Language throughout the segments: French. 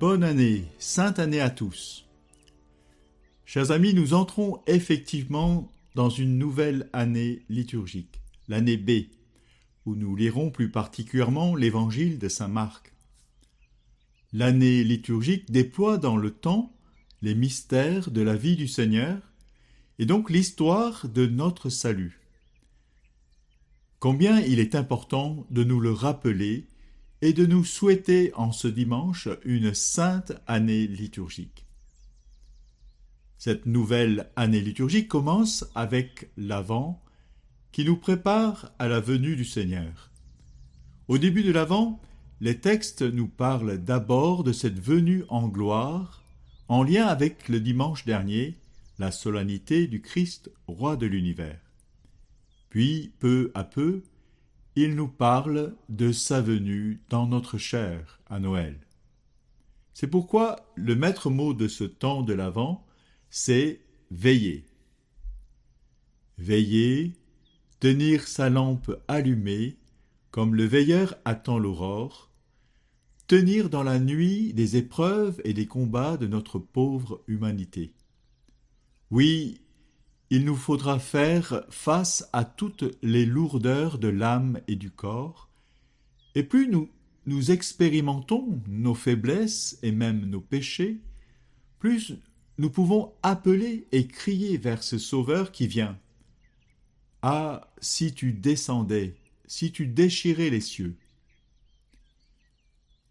Bonne année, sainte année à tous. Chers amis, nous entrons effectivement dans une nouvelle année liturgique, l'année B, où nous lirons plus particulièrement l'évangile de Saint Marc. L'année liturgique déploie dans le temps les mystères de la vie du Seigneur et donc l'histoire de notre salut. Combien il est important de nous le rappeler et de nous souhaiter en ce dimanche une sainte année liturgique. Cette nouvelle année liturgique commence avec l'Avent qui nous prépare à la venue du Seigneur. Au début de l'Avent, les textes nous parlent d'abord de cette venue en gloire en lien avec le dimanche dernier, la solennité du Christ, roi de l'univers. Puis, peu à peu, il nous parle de sa venue dans notre chair à Noël. C'est pourquoi le maître mot de ce temps de l'Avent, c'est veiller. Veiller, tenir sa lampe allumée, comme le veilleur attend l'aurore, tenir dans la nuit des épreuves et des combats de notre pauvre humanité. Oui, il nous faudra faire face à toutes les lourdeurs de l'âme et du corps, et plus nous, nous expérimentons nos faiblesses et même nos péchés, plus nous pouvons appeler et crier vers ce Sauveur qui vient. Ah, si tu descendais, si tu déchirais les cieux.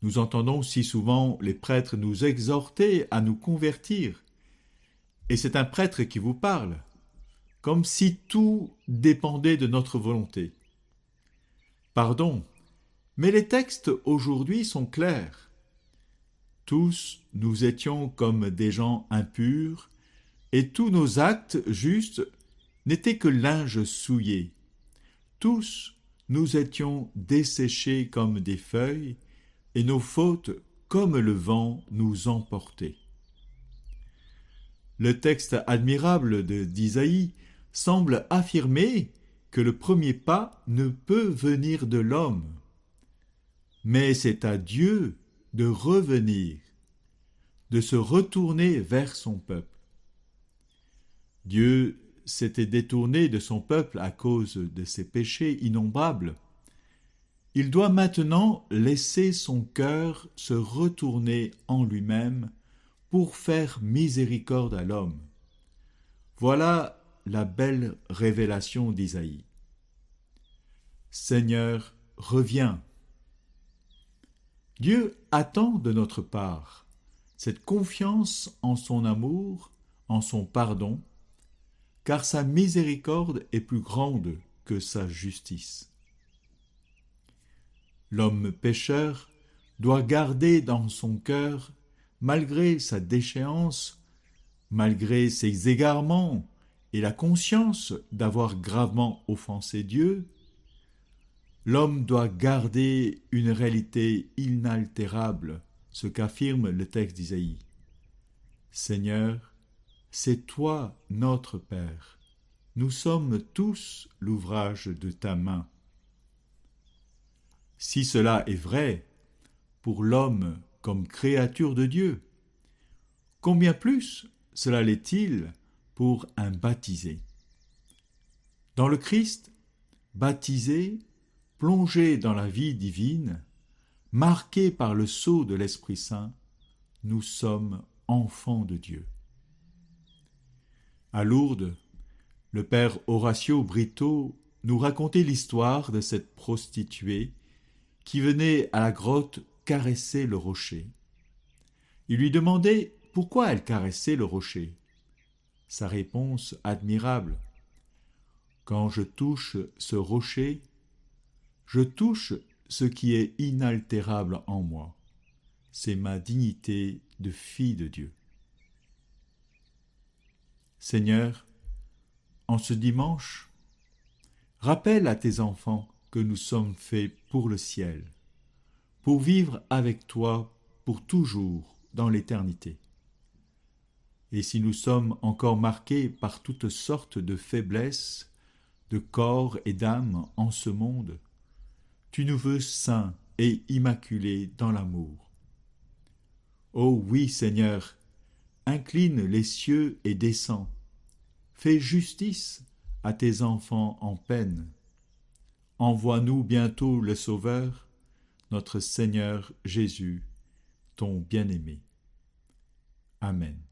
Nous entendons si souvent les prêtres nous exhorter à nous convertir, et c'est un prêtre qui vous parle comme si tout dépendait de notre volonté. Pardon, mais les textes aujourd'hui sont clairs. Tous nous étions comme des gens impurs, et tous nos actes justes n'étaient que linge souillé. Tous nous étions desséchés comme des feuilles, et nos fautes comme le vent nous emportaient. Le texte admirable de d'Isaïe semble affirmer que le premier pas ne peut venir de l'homme, mais c'est à Dieu de revenir, de se retourner vers son peuple. Dieu s'était détourné de son peuple à cause de ses péchés innombrables. Il doit maintenant laisser son cœur se retourner en lui-même pour faire miséricorde à l'homme. Voilà la belle révélation d'Isaïe. Seigneur, reviens. Dieu attend de notre part cette confiance en son amour, en son pardon, car sa miséricorde est plus grande que sa justice. L'homme pécheur doit garder dans son cœur, malgré sa déchéance, malgré ses égarements, et la conscience d'avoir gravement offensé Dieu, l'homme doit garder une réalité inaltérable, ce qu'affirme le texte d'Isaïe. Seigneur, c'est toi notre Père. Nous sommes tous l'ouvrage de ta main. Si cela est vrai pour l'homme comme créature de Dieu, combien plus cela l'est-il pour un baptisé. Dans le Christ, baptisé, plongé dans la vie divine, marqué par le sceau de l'Esprit Saint, nous sommes enfants de Dieu. À Lourdes, le père Horatio Brito nous racontait l'histoire de cette prostituée qui venait à la grotte caresser le rocher. Il lui demandait pourquoi elle caressait le rocher sa réponse admirable. Quand je touche ce rocher, je touche ce qui est inaltérable en moi. C'est ma dignité de fille de Dieu. Seigneur, en ce dimanche, rappelle à tes enfants que nous sommes faits pour le ciel, pour vivre avec toi pour toujours dans l'éternité et si nous sommes encore marqués par toutes sortes de faiblesses, de corps et d'âme en ce monde, tu nous veux saints et immaculés dans l'amour. Oh oui, Seigneur, incline les cieux et descends. Fais justice à tes enfants en peine. Envoie-nous bientôt le Sauveur, notre Seigneur Jésus, ton bien-aimé. Amen.